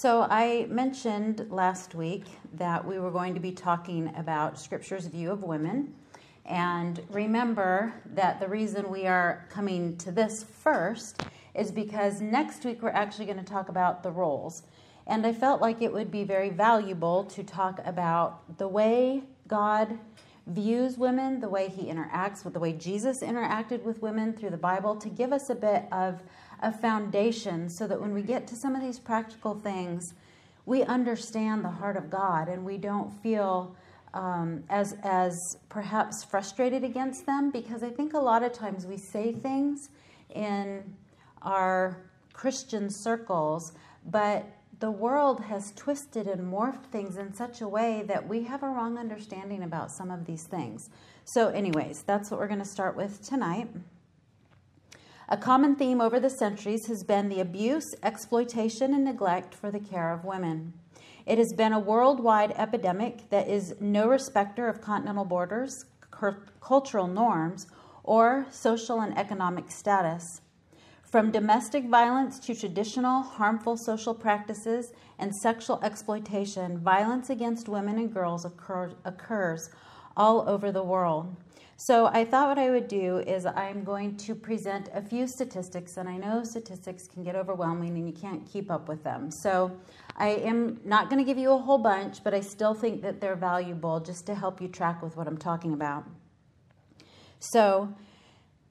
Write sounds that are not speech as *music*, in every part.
So, I mentioned last week that we were going to be talking about Scripture's view of women. And remember that the reason we are coming to this first is because next week we're actually going to talk about the roles. And I felt like it would be very valuable to talk about the way God views women, the way he interacts with the way Jesus interacted with women through the Bible, to give us a bit of a foundation so that when we get to some of these practical things, we understand the heart of God and we don't feel um, as as perhaps frustrated against them because I think a lot of times we say things in our Christian circles, but the world has twisted and morphed things in such a way that we have a wrong understanding about some of these things. So, anyways, that's what we're going to start with tonight. A common theme over the centuries has been the abuse, exploitation, and neglect for the care of women. It has been a worldwide epidemic that is no respecter of continental borders, cultural norms, or social and economic status. From domestic violence to traditional harmful social practices and sexual exploitation, violence against women and girls occur, occurs all over the world. So, I thought what I would do is I'm going to present a few statistics, and I know statistics can get overwhelming and you can't keep up with them. So, I am not going to give you a whole bunch, but I still think that they're valuable just to help you track with what I'm talking about. So,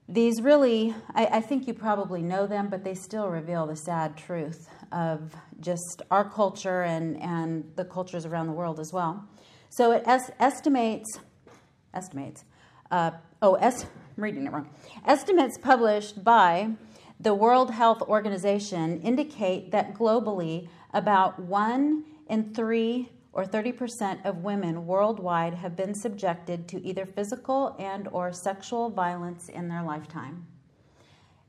these really, I, I, think you probably know them, but they still reveal the sad truth of just our culture and, and the cultures around the world as well. So it es- estimates, estimates, uh, oh, es- I'm reading it wrong. Estimates published by the World Health Organization indicate that globally about one in three or 30% of women worldwide have been subjected to either physical and or sexual violence in their lifetime.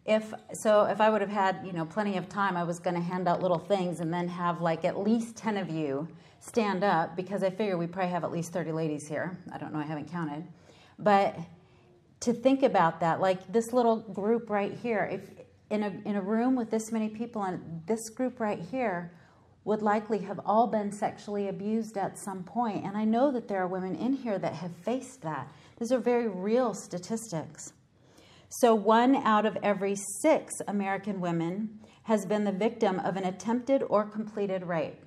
If so if I would have had, you know, plenty of time, I was going to hand out little things and then have like at least 10 of you stand up because I figure we probably have at least 30 ladies here. I don't know, I haven't counted. But to think about that, like this little group right here, if in a in a room with this many people and this group right here, would likely have all been sexually abused at some point. And I know that there are women in here that have faced that. These are very real statistics. So, one out of every six American women has been the victim of an attempted or completed rape.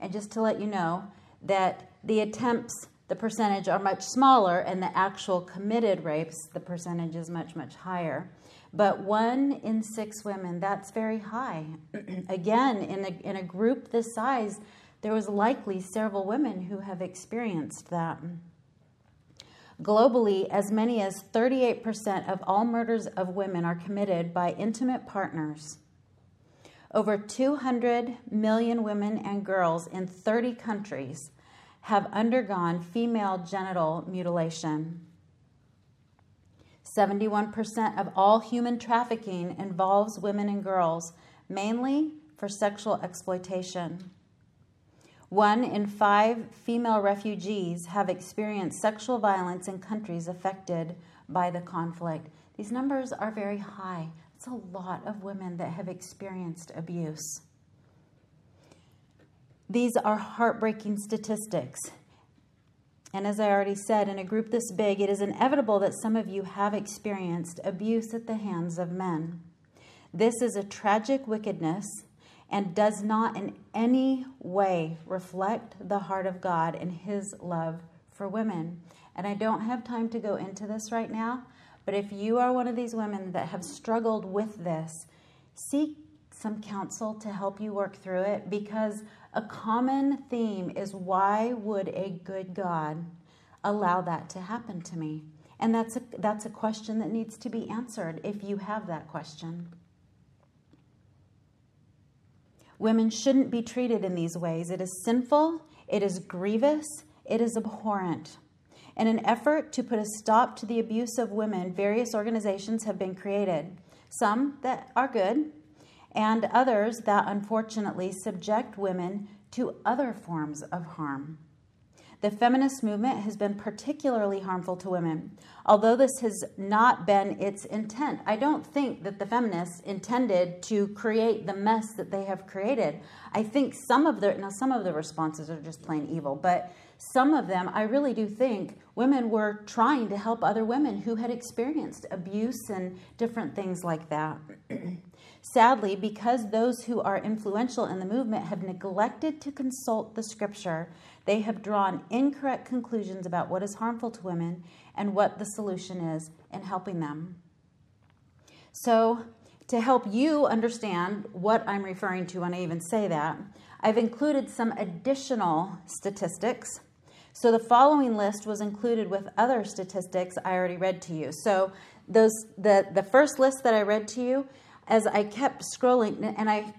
And just to let you know that the attempts, the percentage are much smaller, and the actual committed rapes, the percentage is much, much higher. But one in six women, that's very high. *clears throat* Again, in a, in a group this size, there was likely several women who have experienced that. Globally, as many as 38% of all murders of women are committed by intimate partners. Over 200 million women and girls in 30 countries have undergone female genital mutilation. 71% of all human trafficking involves women and girls, mainly for sexual exploitation. One in five female refugees have experienced sexual violence in countries affected by the conflict. These numbers are very high. It's a lot of women that have experienced abuse. These are heartbreaking statistics. And as I already said, in a group this big, it is inevitable that some of you have experienced abuse at the hands of men. This is a tragic wickedness and does not in any way reflect the heart of God and His love for women. And I don't have time to go into this right now, but if you are one of these women that have struggled with this, seek some counsel to help you work through it because a common theme is why would a good God allow that to happen to me? And that's a, that's a question that needs to be answered if you have that question. Women shouldn't be treated in these ways. It is sinful, it is grievous, it is abhorrent. In an effort to put a stop to the abuse of women, various organizations have been created. Some that are good, and others that unfortunately subject women to other forms of harm. the feminist movement has been particularly harmful to women. Although this has not been its intent, I don't think that the feminists intended to create the mess that they have created. I think some of the now some of the responses are just plain evil, but some of them I really do think women were trying to help other women who had experienced abuse and different things like that. *clears throat* Sadly, because those who are influential in the movement have neglected to consult the scripture, they have drawn incorrect conclusions about what is harmful to women and what the solution is in helping them. So, to help you understand what I'm referring to when I even say that, I've included some additional statistics. So, the following list was included with other statistics I already read to you. So, those the, the first list that I read to you as I kept scrolling, and I,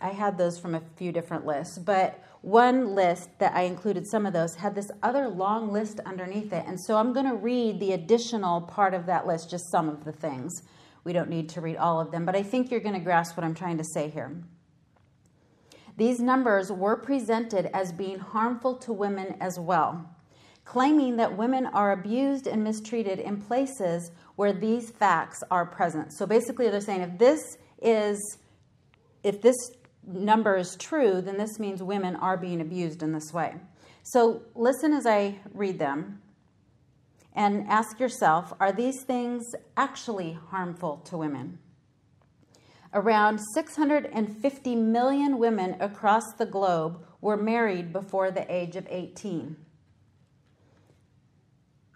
I had those from a few different lists, but one list that I included some of those had this other long list underneath it. And so I'm going to read the additional part of that list, just some of the things. We don't need to read all of them, but I think you're going to grasp what I'm trying to say here. These numbers were presented as being harmful to women as well, claiming that women are abused and mistreated in places where these facts are present. So basically, they're saying if this is, if this number is true, then this means women are being abused in this way. So listen as I read them and ask yourself are these things actually harmful to women? Around 650 million women across the globe were married before the age of 18.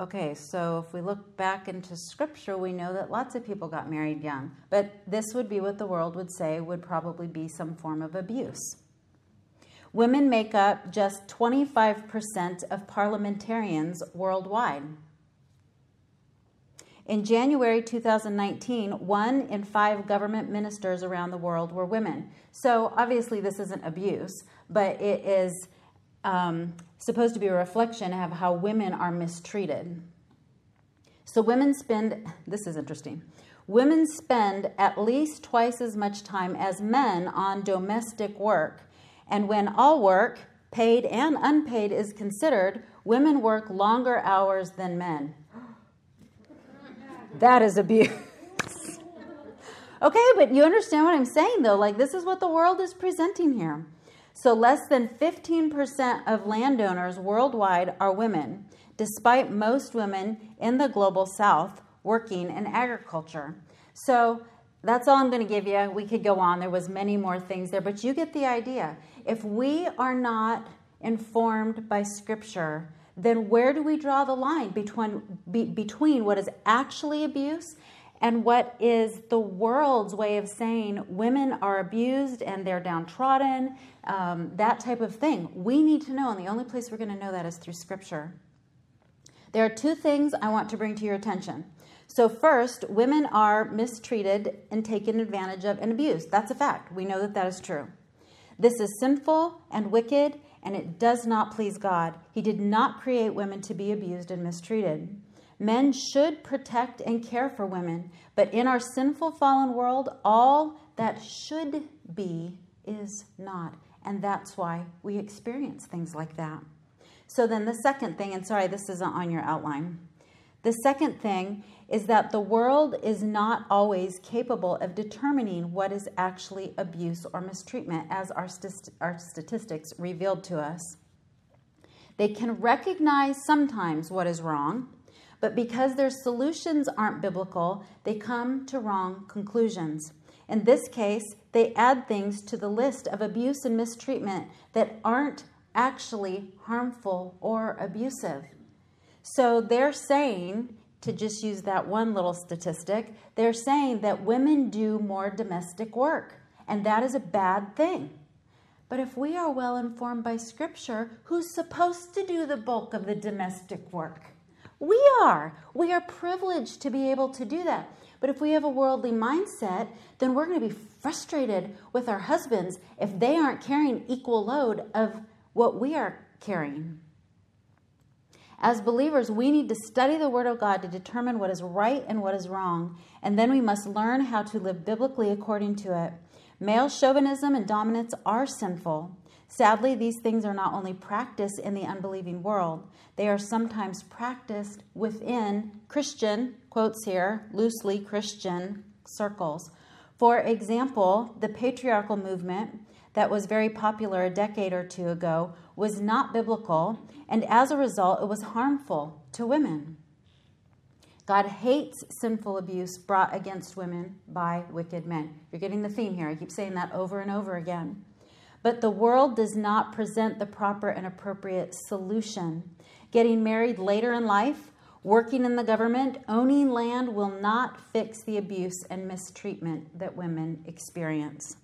Okay, so if we look back into scripture, we know that lots of people got married young. But this would be what the world would say would probably be some form of abuse. Women make up just 25% of parliamentarians worldwide. In January 2019, one in five government ministers around the world were women. So obviously, this isn't abuse, but it is um, supposed to be a reflection of how women are mistreated. So, women spend, this is interesting, women spend at least twice as much time as men on domestic work. And when all work, paid and unpaid, is considered, women work longer hours than men. *gasps* That is abuse. *laughs* okay, but you understand what I'm saying, though? Like, this is what the world is presenting here. So, less than 15% of landowners worldwide are women, despite most women in the global south working in agriculture. So, that's all I'm going to give you. We could go on. There was many more things there, but you get the idea. If we are not informed by scripture, then where do we draw the line between be, between what is actually abuse and what is the world's way of saying women are abused and they're downtrodden, um, that type of thing. We need to know, and the only place we're going to know that is through Scripture. There are two things I want to bring to your attention. So, first, women are mistreated and taken advantage of and abused. That's a fact. We know that that is true. This is sinful and wicked, and it does not please God. He did not create women to be abused and mistreated. Men should protect and care for women, but in our sinful, fallen world, all that should be is not. And that's why we experience things like that. So, then the second thing, and sorry, this isn't on your outline. The second thing is that the world is not always capable of determining what is actually abuse or mistreatment, as our, st- our statistics revealed to us. They can recognize sometimes what is wrong, but because their solutions aren't biblical, they come to wrong conclusions. In this case, they add things to the list of abuse and mistreatment that aren't actually harmful or abusive. So they're saying, to just use that one little statistic, they're saying that women do more domestic work, and that is a bad thing. But if we are well informed by Scripture, who's supposed to do the bulk of the domestic work? We are. We are privileged to be able to do that. But if we have a worldly mindset, then we're going to be frustrated with our husbands if they aren't carrying equal load of what we are carrying. As believers, we need to study the Word of God to determine what is right and what is wrong, and then we must learn how to live biblically according to it. Male chauvinism and dominance are sinful. Sadly, these things are not only practiced in the unbelieving world, they are sometimes practiced within Christian, quotes here, loosely Christian circles. For example, the patriarchal movement that was very popular a decade or two ago was not biblical, and as a result, it was harmful to women. God hates sinful abuse brought against women by wicked men. You're getting the theme here. I keep saying that over and over again. But the world does not present the proper and appropriate solution. Getting married later in life, working in the government, owning land will not fix the abuse and mistreatment that women experience.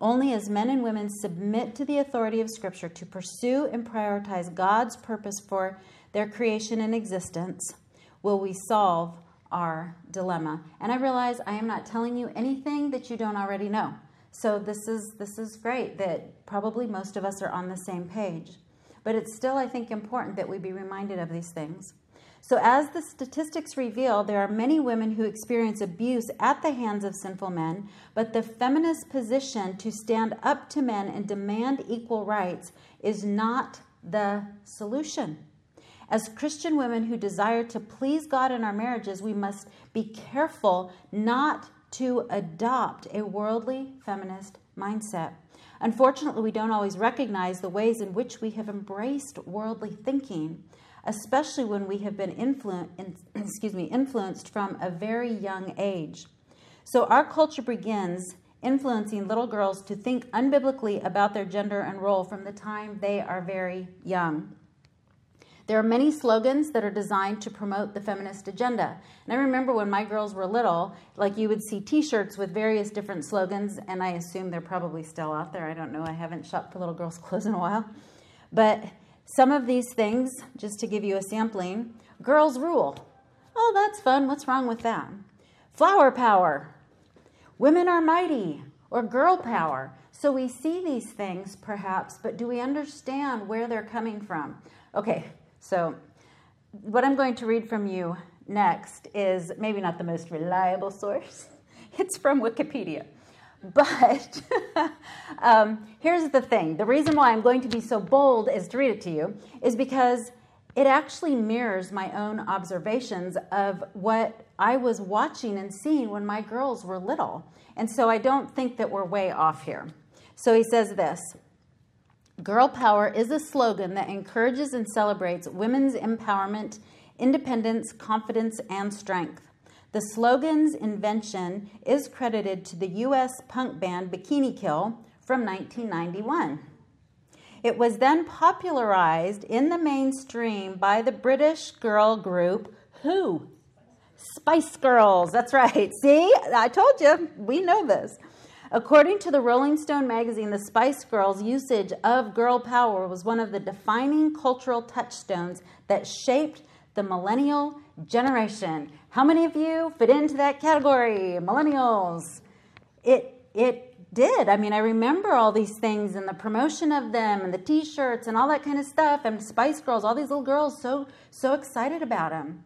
Only as men and women submit to the authority of Scripture to pursue and prioritize God's purpose for their creation and existence will we solve our dilemma. And I realize I am not telling you anything that you don't already know. So this is this is great that probably most of us are on the same page. But it's still I think important that we be reminded of these things. So as the statistics reveal, there are many women who experience abuse at the hands of sinful men, but the feminist position to stand up to men and demand equal rights is not the solution. As Christian women who desire to please God in our marriages, we must be careful not to adopt a worldly feminist mindset. Unfortunately, we don't always recognize the ways in which we have embraced worldly thinking, especially when we have been influ- in, *clears throat* excuse me, influenced from a very young age. So our culture begins influencing little girls to think unbiblically about their gender and role from the time they are very young. There are many slogans that are designed to promote the feminist agenda. And I remember when my girls were little, like you would see t shirts with various different slogans, and I assume they're probably still out there. I don't know. I haven't shopped for little girls' *laughs* clothes in a while. But some of these things, just to give you a sampling girls rule. Oh, that's fun. What's wrong with that? Flower power. Women are mighty. Or girl power. So we see these things perhaps, but do we understand where they're coming from? Okay, so, what I'm going to read from you next is maybe not the most reliable source, *laughs* it's from Wikipedia. But *laughs* um, here's the thing the reason why I'm going to be so bold as to read it to you is because it actually mirrors my own observations of what I was watching and seeing when my girls were little. And so I don't think that we're way off here. So he says this Girl Power is a slogan that encourages and celebrates women's empowerment, independence, confidence, and strength. The slogan's invention is credited to the U.S. punk band Bikini Kill from 1991. It was then popularized in the mainstream by the British girl group Who? Spice Girls. That's right. See, I told you, we know this. According to the Rolling Stone magazine, the Spice Girls' usage of girl power was one of the defining cultural touchstones that shaped the millennial generation. How many of you fit into that category? Millennials. It it did. I mean, I remember all these things and the promotion of them and the t-shirts and all that kind of stuff and Spice Girls, all these little girls so so excited about them.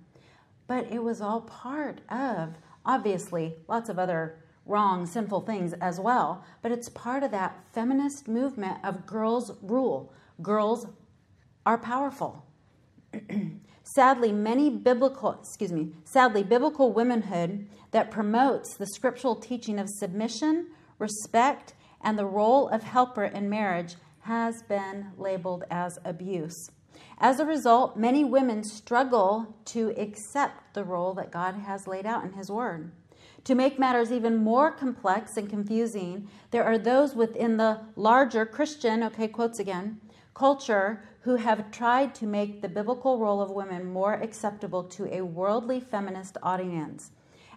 But it was all part of obviously lots of other wrong, sinful things as well. But it's part of that feminist movement of girls rule. Girls are powerful. *clears throat* sadly, many biblical, excuse me, sadly, biblical womanhood that promotes the scriptural teaching of submission, respect, and the role of helper in marriage has been labeled as abuse. As a result, many women struggle to accept the role that God has laid out in His Word. To make matters even more complex and confusing, there are those within the larger Christian, okay, quotes again, culture who have tried to make the biblical role of women more acceptable to a worldly feminist audience.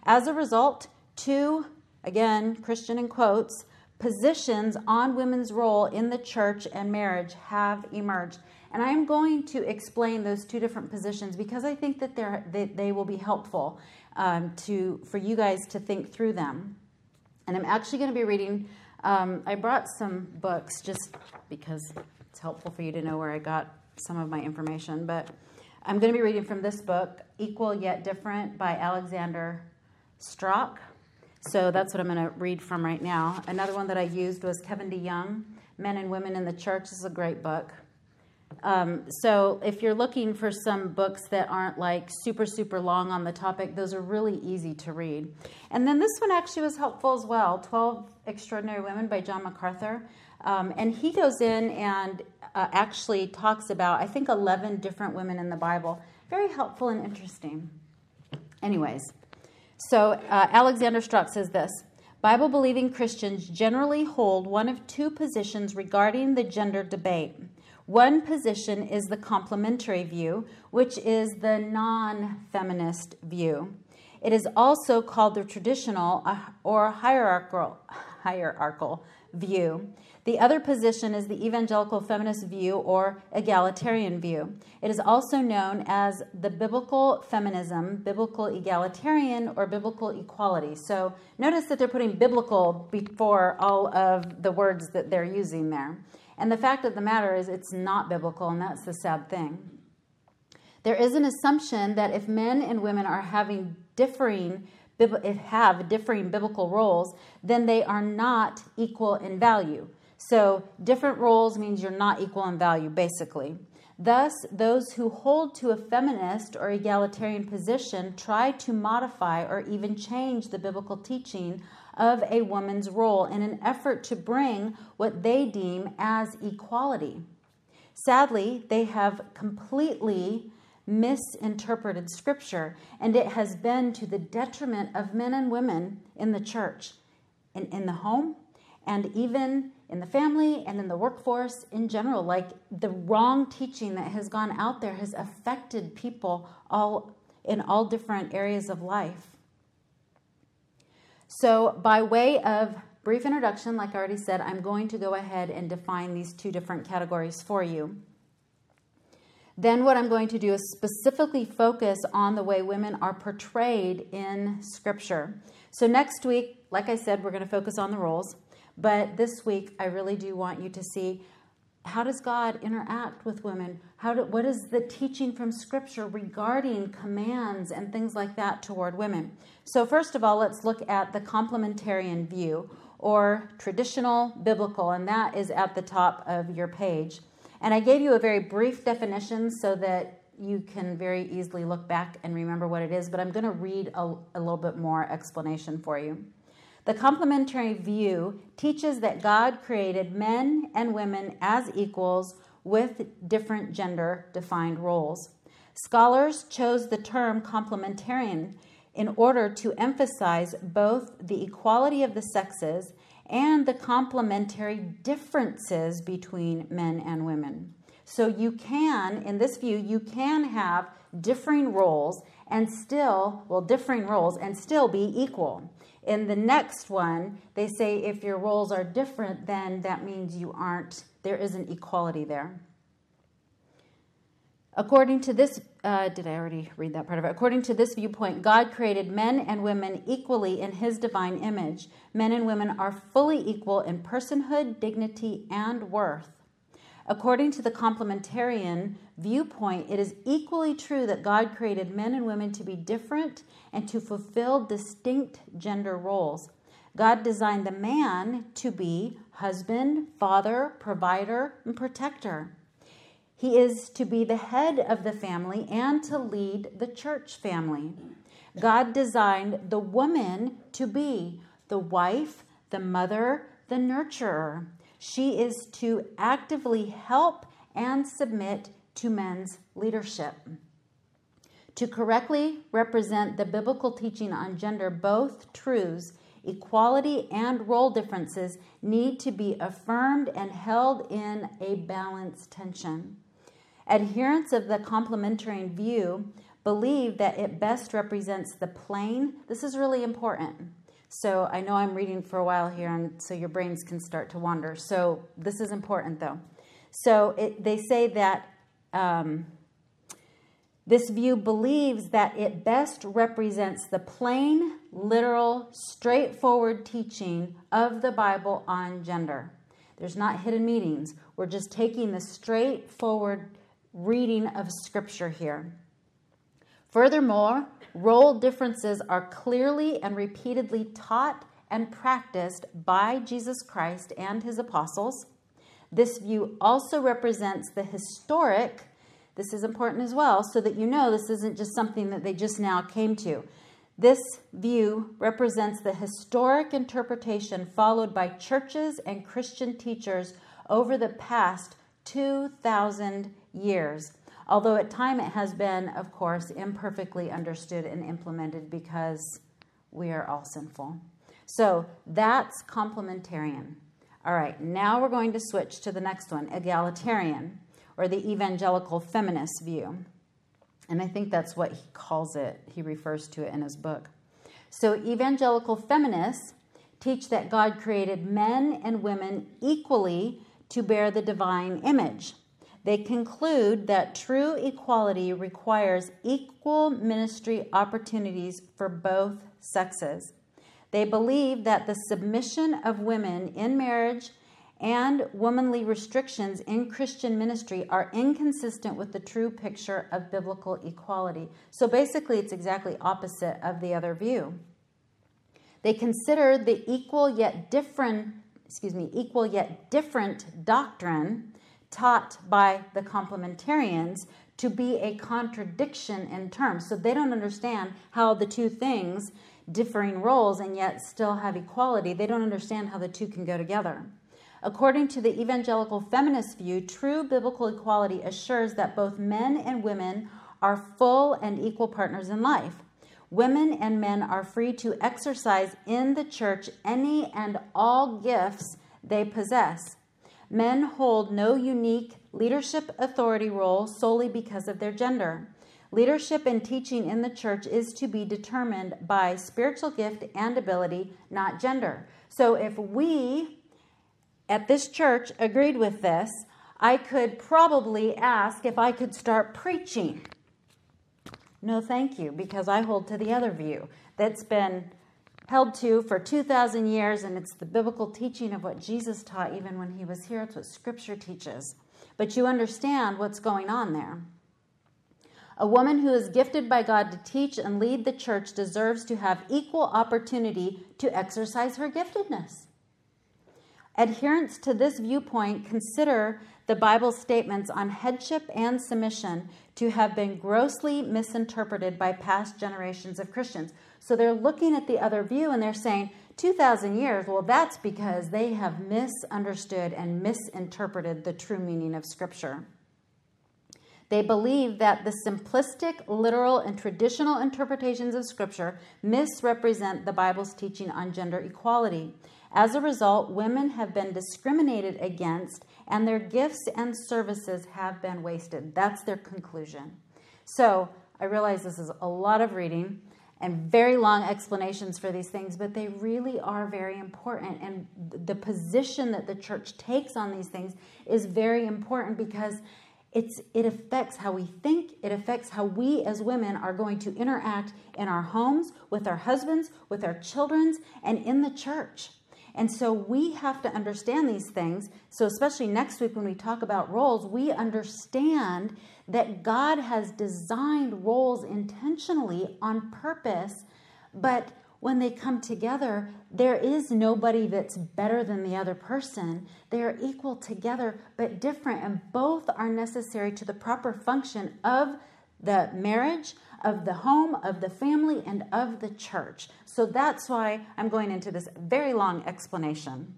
As a result, two, again, Christian in quotes, positions on women's role in the church and marriage have emerged. And I am going to explain those two different positions because I think that they they will be helpful um, to for you guys to think through them. And I'm actually going to be reading. Um, I brought some books just because it's helpful for you to know where I got some of my information. But I'm going to be reading from this book, Equal Yet Different, by Alexander Strauch. So that's what I'm going to read from right now. Another one that I used was Kevin DeYoung, Men and Women in the Church. Is a great book. Um, so if you're looking for some books that aren't like super, super long on the topic, those are really easy to read. And then this one actually was helpful as well 12 Extraordinary Women by John MacArthur. Um, and he goes in and uh, actually talks about, I think, 11 different women in the Bible. Very helpful and interesting. Anyways, so uh, Alexander Strauch says this Bible believing Christians generally hold one of two positions regarding the gender debate. One position is the complementary view, which is the non feminist view. It is also called the traditional uh, or hierarchical, hierarchical view. The other position is the evangelical feminist view or egalitarian view. It is also known as the biblical feminism, biblical egalitarian, or biblical equality. So notice that they're putting biblical before all of the words that they're using there. And the fact of the matter is, it's not biblical, and that's the sad thing. There is an assumption that if men and women are having differing have differing biblical roles, then they are not equal in value. So, different roles means you're not equal in value, basically. Thus, those who hold to a feminist or egalitarian position try to modify or even change the biblical teaching of a woman's role in an effort to bring what they deem as equality. Sadly, they have completely misinterpreted Scripture, and it has been to the detriment of men and women in the church, in, in the home, and even in the family and in the workforce in general. Like the wrong teaching that has gone out there has affected people all in all different areas of life. So, by way of brief introduction, like I already said, I'm going to go ahead and define these two different categories for you. Then, what I'm going to do is specifically focus on the way women are portrayed in Scripture. So, next week, like I said, we're going to focus on the roles. But this week, I really do want you to see how does God interact with women? How do, what is the teaching from Scripture regarding commands and things like that toward women? So, first of all, let's look at the complementarian view or traditional biblical, and that is at the top of your page. And I gave you a very brief definition so that you can very easily look back and remember what it is, but I'm going to read a, a little bit more explanation for you. The complementary view teaches that God created men and women as equals with different gender defined roles. Scholars chose the term complementarian in order to emphasize both the equality of the sexes and the complementary differences between men and women. So you can, in this view, you can have differing roles and still, well, differing roles and still be equal. In the next one, they say if your roles are different, then that means you aren't, there isn't equality there. According to this, uh, did I already read that part of it? According to this viewpoint, God created men and women equally in his divine image. Men and women are fully equal in personhood, dignity, and worth. According to the complementarian viewpoint, it is equally true that God created men and women to be different and to fulfill distinct gender roles. God designed the man to be husband, father, provider, and protector. He is to be the head of the family and to lead the church family. God designed the woman to be the wife, the mother, the nurturer. She is to actively help and submit to men's leadership. To correctly represent the biblical teaching on gender, both truths, equality and role differences, need to be affirmed and held in a balanced tension. Adherents of the complementarian view believe that it best represents the plain. This is really important so I know I'm reading for a while here, and so your brains can start to wander. So this is important, though. So it, they say that um, this view believes that it best represents the plain, literal, straightforward teaching of the Bible on gender. There's not hidden meanings. We're just taking the straightforward reading of Scripture here. Furthermore, role differences are clearly and repeatedly taught and practiced by Jesus Christ and his apostles. This view also represents the historic, this is important as well, so that you know this isn't just something that they just now came to. This view represents the historic interpretation followed by churches and Christian teachers over the past 2,000 years. Although at time it has been, of course, imperfectly understood and implemented because we are all sinful. So that's complementarian. All right, now we're going to switch to the next one egalitarian, or the evangelical feminist view. And I think that's what he calls it, he refers to it in his book. So, evangelical feminists teach that God created men and women equally to bear the divine image. They conclude that true equality requires equal ministry opportunities for both sexes. They believe that the submission of women in marriage and womanly restrictions in Christian ministry are inconsistent with the true picture of biblical equality. So basically, it's exactly opposite of the other view. They consider the equal yet different, excuse me, equal yet different doctrine taught by the complementarians to be a contradiction in terms. So they don't understand how the two things differing roles and yet still have equality. They don't understand how the two can go together. According to the evangelical feminist view, true biblical equality assures that both men and women are full and equal partners in life. Women and men are free to exercise in the church any and all gifts they possess. Men hold no unique leadership authority role solely because of their gender. Leadership and teaching in the church is to be determined by spiritual gift and ability, not gender. So if we at this church agreed with this, I could probably ask if I could start preaching. No, thank you, because I hold to the other view that's been held to for 2,000 years, and it's the biblical teaching of what Jesus taught even when he was here. It's what Scripture teaches. But you understand what's going on there. A woman who is gifted by God to teach and lead the church deserves to have equal opportunity to exercise her giftedness. Adherents to this viewpoint consider the Bible's statements on headship and submission to have been grossly misinterpreted by past generations of Christians. So they're looking at the other view and they're saying, 2,000 years, well, that's because they have misunderstood and misinterpreted the true meaning of Scripture. They believe that the simplistic, literal, and traditional interpretations of Scripture misrepresent the Bible's teaching on gender equality. As a result, women have been discriminated against and their gifts and services have been wasted. That's their conclusion. So I realize this is a lot of reading and very long explanations for these things, but they really are very important. And the position that the church takes on these things is very important because it's, it affects how we think. It affects how we as women are going to interact in our homes, with our husbands, with our children, and in the church. And so we have to understand these things. So, especially next week when we talk about roles, we understand that God has designed roles intentionally on purpose, but when they come together, there is nobody that's better than the other person. They are equal together, but different, and both are necessary to the proper function of the marriage, of the home, of the family, and of the church. So that's why I'm going into this very long explanation.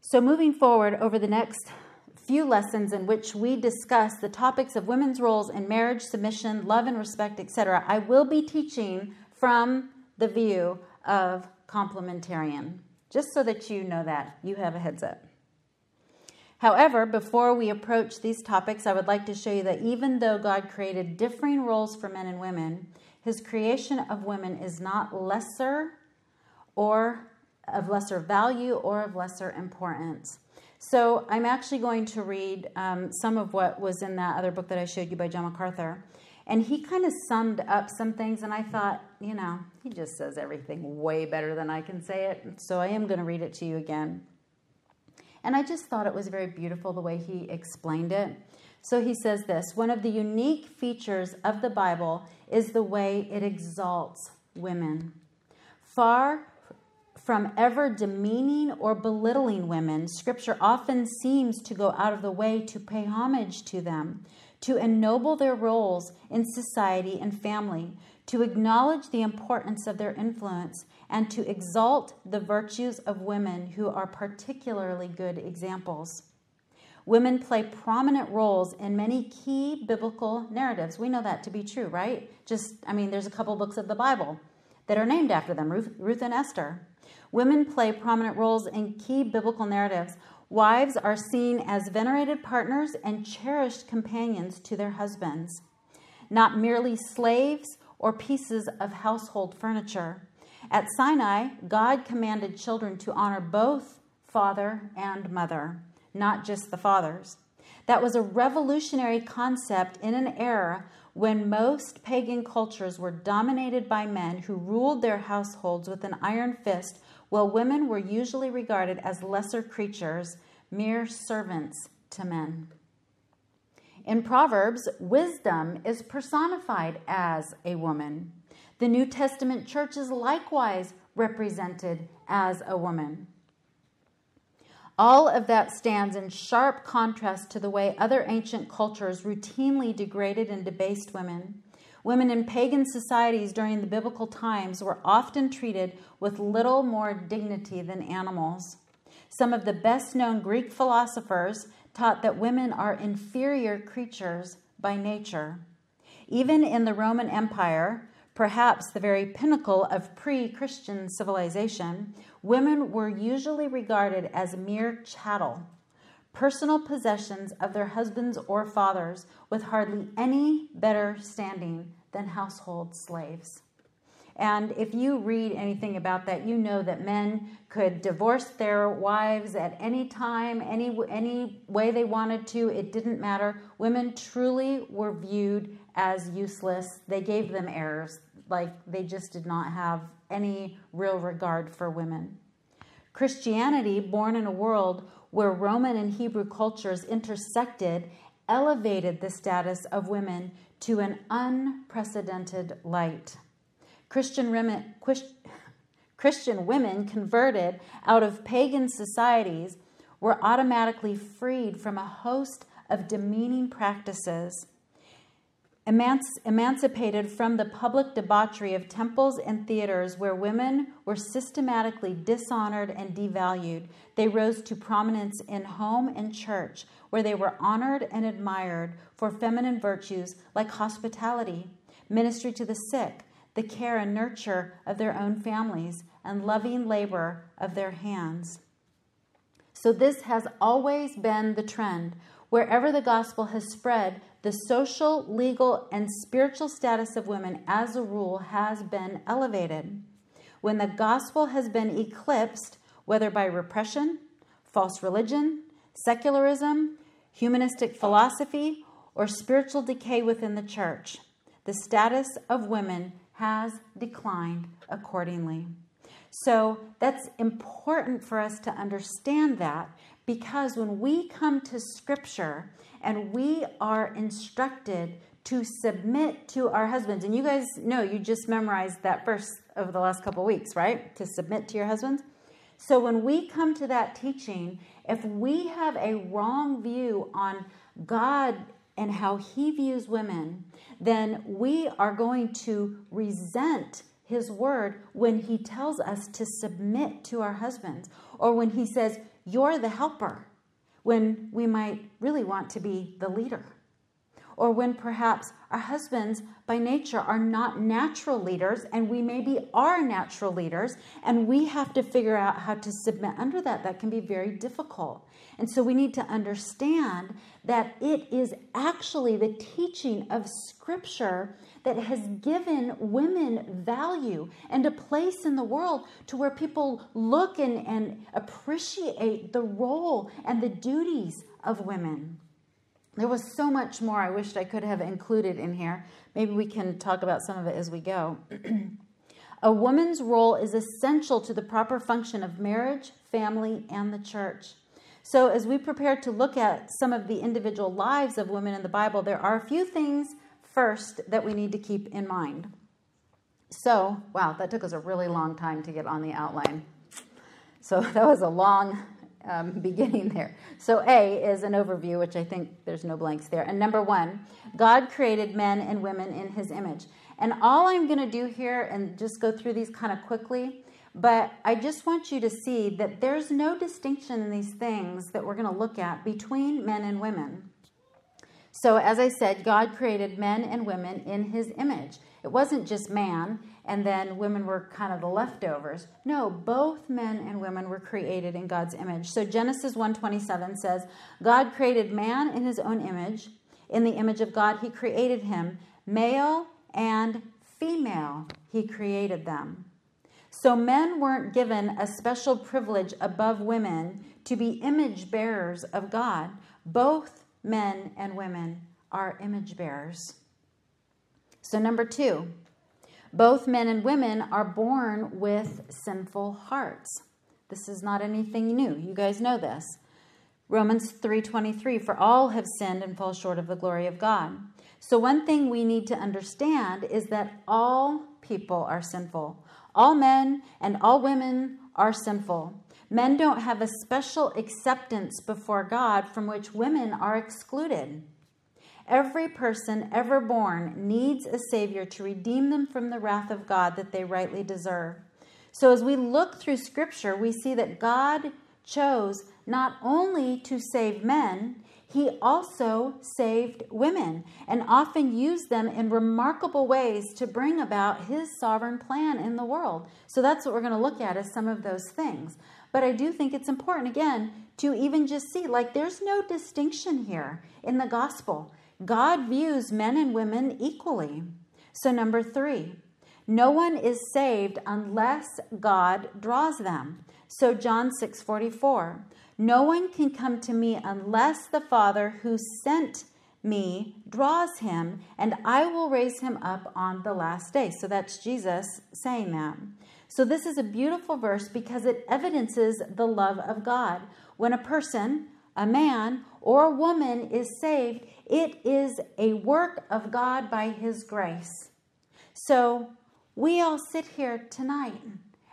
So, moving forward over the next few lessons in which we discuss the topics of women's roles in marriage, submission, love and respect, etc., I will be teaching from the view of complementarian, just so that you know that. You have a heads up. However, before we approach these topics, I would like to show you that even though God created differing roles for men and women, his creation of women is not lesser or of lesser value or of lesser importance. So I'm actually going to read um, some of what was in that other book that I showed you by John MacArthur. And he kind of summed up some things, and I thought, you know, he just says everything way better than I can say it. So I am going to read it to you again. And I just thought it was very beautiful the way he explained it. So he says this one of the unique features of the Bible is the way it exalts women. Far from ever demeaning or belittling women, Scripture often seems to go out of the way to pay homage to them, to ennoble their roles in society and family, to acknowledge the importance of their influence, and to exalt the virtues of women who are particularly good examples. Women play prominent roles in many key biblical narratives. We know that to be true, right? Just, I mean, there's a couple books of the Bible that are named after them Ruth, Ruth and Esther. Women play prominent roles in key biblical narratives. Wives are seen as venerated partners and cherished companions to their husbands, not merely slaves or pieces of household furniture. At Sinai, God commanded children to honor both father and mother not just the fathers. That was a revolutionary concept in an era when most pagan cultures were dominated by men who ruled their households with an iron fist, while women were usually regarded as lesser creatures, mere servants to men. In Proverbs, wisdom is personified as a woman. The New Testament church is likewise represented as a woman. All of that stands in sharp contrast to the way other ancient cultures routinely degraded and debased women. Women in pagan societies during the biblical times were often treated with little more dignity than animals. Some of the best known Greek philosophers taught that women are inferior creatures by nature. Even in the Roman Empire, perhaps the very pinnacle of pre Christian civilization, women were usually regarded as mere chattel, personal possessions of their husbands or fathers, with hardly any better standing than household slaves. And if you read anything about that, you know that men could divorce their wives at any time, any, any way they wanted to. It didn't matter. Women truly were viewed as useless. They gave them heirs like they just did not have any real regard for women. Christianity, born in a world where Roman and Hebrew cultures intersected, elevated the status of women to an unprecedented light. Christian women, Christian women converted out of pagan societies were automatically freed from a host of demeaning practices emancipated from the public debauchery of temples and theaters where women were systematically dishonored and devalued, they rose to prominence in home and church, where they were honored and admired for feminine virtues like hospitality, ministry to the sick, the care and nurture of their own families, and loving labor of their hands. So, this has always been the trend. Wherever the gospel has spread, the social, legal, and spiritual status of women, as a rule, has been elevated. When the gospel has been eclipsed, whether by repression, false religion, secularism, humanistic philosophy, or spiritual decay within the church, the status of women has declined accordingly. So that's important for us to understand that because when we come to Scripture and we are instructed to submit to our husbands, and you guys know you just memorized that verse over the last couple weeks, right? To submit to your husbands. So when we come to that teaching, if we have a wrong view on God and how He views women, then we are going to resent His word when He tells us to submit to our husbands, or when He says, you're the helper when we might really want to be the leader. Or when perhaps our husbands by nature are not natural leaders and we maybe are natural leaders and we have to figure out how to submit under that. That can be very difficult. And so we need to understand that it is actually the teaching of Scripture that has given women value and a place in the world to where people look and, and appreciate the role and the duties of women. There was so much more I wished I could have included in here. Maybe we can talk about some of it as we go. *clears throat* a woman's role is essential to the proper function of marriage, family, and the church. So, as we prepare to look at some of the individual lives of women in the Bible, there are a few things first that we need to keep in mind. So, wow, that took us a really long time to get on the outline. So, *laughs* that was a long um, *laughs* beginning there. So, A is an overview, which I think there's no blanks there. And number one, God created men and women in his image. And all I'm going to do here, and just go through these kind of quickly, but I just want you to see that there's no distinction in these things that we're going to look at between men and women. So, as I said, God created men and women in his image. It wasn't just man, and then women were kind of the leftovers. No, both men and women were created in God's image. So Genesis 1:27 says, God created man in his own image. In the image of God he created him, male and female he created them. So men weren't given a special privilege above women to be image bearers of God. Both men and women are image bearers. So, number two, both men and women are born with sinful hearts. This is not anything new. You guys know this. Romans 3:23 for all have sinned and fall short of the glory of God. So one thing we need to understand is that all people are sinful. All men and all women are sinful. Men don't have a special acceptance before God from which women are excluded. Every person ever born needs a Savior to redeem them from the wrath of God that they rightly deserve. So, as we look through Scripture, we see that God chose not only to save men, he also saved women and often used them in remarkable ways to bring about his sovereign plan in the world. So that's what we're going to look at as some of those things. But I do think it's important, again, to even just see like there's no distinction here in the gospel. God views men and women equally. So, number three, no one is saved unless God draws them. So, John 6 44, no one can come to me unless the Father who sent me draws him, and I will raise him up on the last day. So, that's Jesus saying that. So, this is a beautiful verse because it evidences the love of God. When a person, a man, or a woman is saved, it is a work of God by His grace. So we all sit here tonight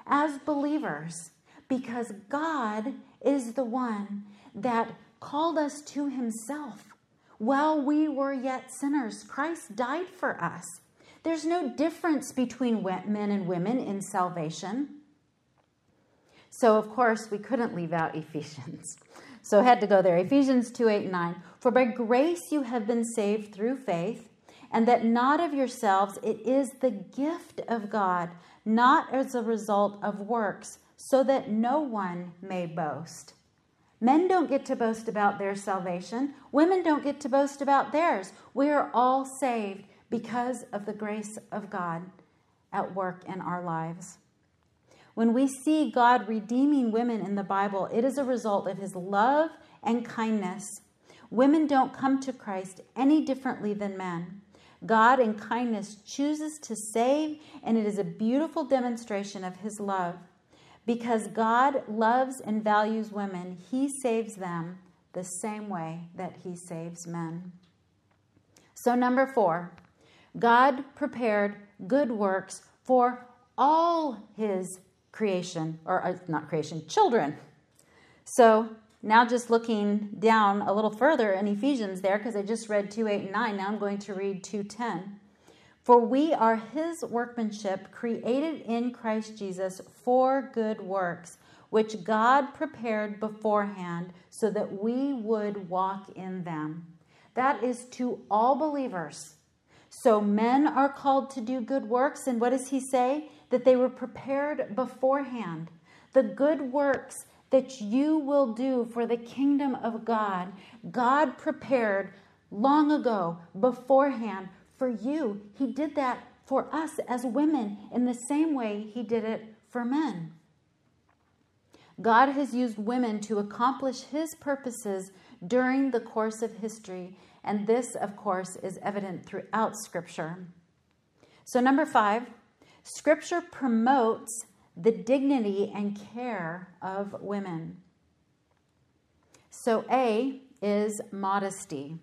as believers because God is the one that called us to Himself. While we were yet sinners, Christ died for us. There's no difference between men and women in salvation. So, of course, we couldn't leave out *laughs* Ephesians. So I had to go there. Ephesians 2 8 and 9. For by grace you have been saved through faith, and that not of yourselves, it is the gift of God, not as a result of works, so that no one may boast. Men don't get to boast about their salvation. Women don't get to boast about theirs. We are all saved because of the grace of God at work in our lives. When we see God redeeming women in the Bible, it is a result of his love and kindness. Women don't come to Christ any differently than men. God, in kindness, chooses to save, and it is a beautiful demonstration of his love. Because God loves and values women, he saves them the same way that he saves men. So, number four, God prepared good works for all his creation, or uh, not creation, children. So now just looking down a little further in Ephesians there, because I just read 2 8 and 9, now I'm going to read 2 10. For we are his workmanship, created in Christ Jesus for good works, which God prepared beforehand so that we would walk in them. That is to all believers. So men are called to do good works, and what does he say? That they were prepared beforehand. The good works that you will do for the kingdom of God, God prepared long ago, beforehand, for you. He did that for us as women in the same way He did it for men. God has used women to accomplish His purposes during the course of history, and this, of course, is evident throughout Scripture. So, number five, Scripture promotes the dignity and care of women. So, A is modesty.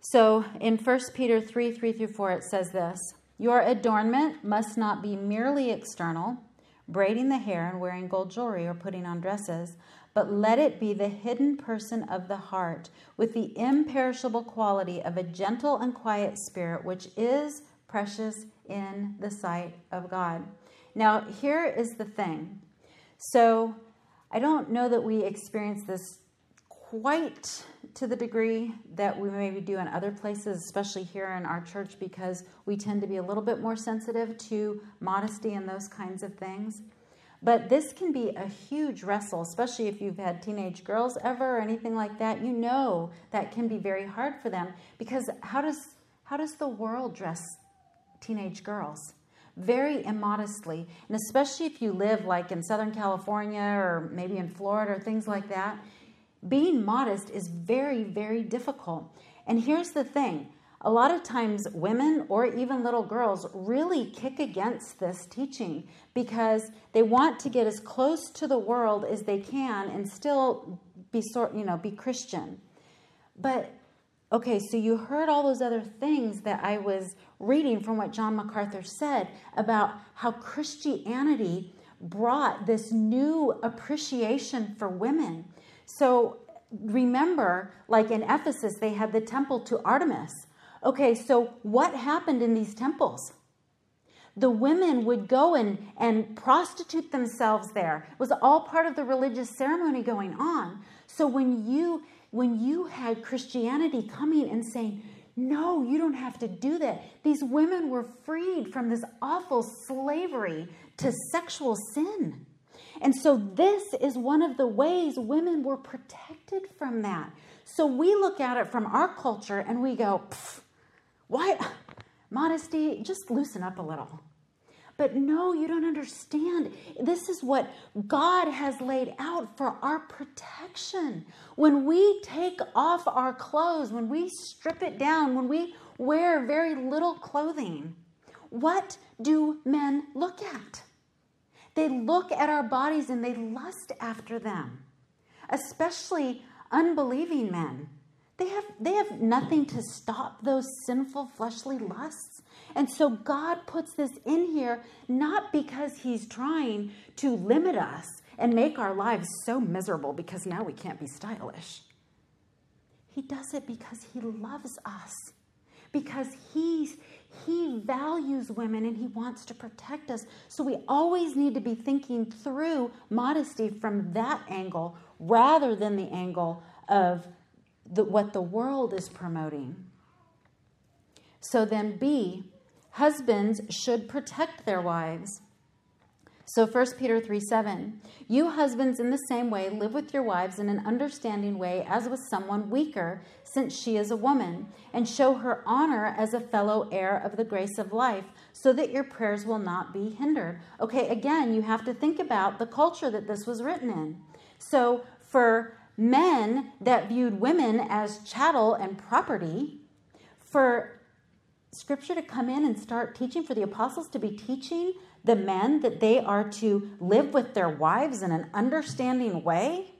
So, in 1 Peter 3 3 through 4, it says this Your adornment must not be merely external, braiding the hair and wearing gold jewelry or putting on dresses, but let it be the hidden person of the heart, with the imperishable quality of a gentle and quiet spirit, which is precious in the sight of God. Now, here is the thing. So, I don't know that we experience this quite to the degree that we maybe do in other places, especially here in our church, because we tend to be a little bit more sensitive to modesty and those kinds of things. But this can be a huge wrestle, especially if you've had teenage girls ever or anything like that. You know that can be very hard for them because how does how does the world dress teenage girls? Very immodestly. And especially if you live like in Southern California or maybe in Florida or things like that, being modest is very, very difficult. And here's the thing a lot of times women or even little girls really kick against this teaching because they want to get as close to the world as they can and still be sort you know be christian but okay so you heard all those other things that i was reading from what john macarthur said about how christianity brought this new appreciation for women so remember like in ephesus they had the temple to artemis Okay, so what happened in these temples? The women would go and, and prostitute themselves there. It was all part of the religious ceremony going on. So when you when you had Christianity coming and saying, no, you don't have to do that. These women were freed from this awful slavery to sexual sin. And so, this is one of the ways women were protected from that. So, we look at it from our culture and we go, why? Modesty, just loosen up a little. But no, you don't understand. This is what God has laid out for our protection. When we take off our clothes, when we strip it down, when we wear very little clothing, what do men look at? They look at our bodies and they lust after them, especially unbelieving men. They have, they have nothing to stop those sinful fleshly lusts. And so God puts this in here not because He's trying to limit us and make our lives so miserable because now we can't be stylish. He does it because He loves us, because He's, He values women and He wants to protect us. So we always need to be thinking through modesty from that angle rather than the angle of the, what the world is promoting. So then, B, husbands should protect their wives. So 1 Peter 3 7, you husbands in the same way live with your wives in an understanding way as with someone weaker, since she is a woman, and show her honor as a fellow heir of the grace of life, so that your prayers will not be hindered. Okay, again, you have to think about the culture that this was written in. So for men that viewed women as chattel and property, for scripture to come in and start teaching, for the apostles to be teaching the men that they are to live with their wives in an understanding way,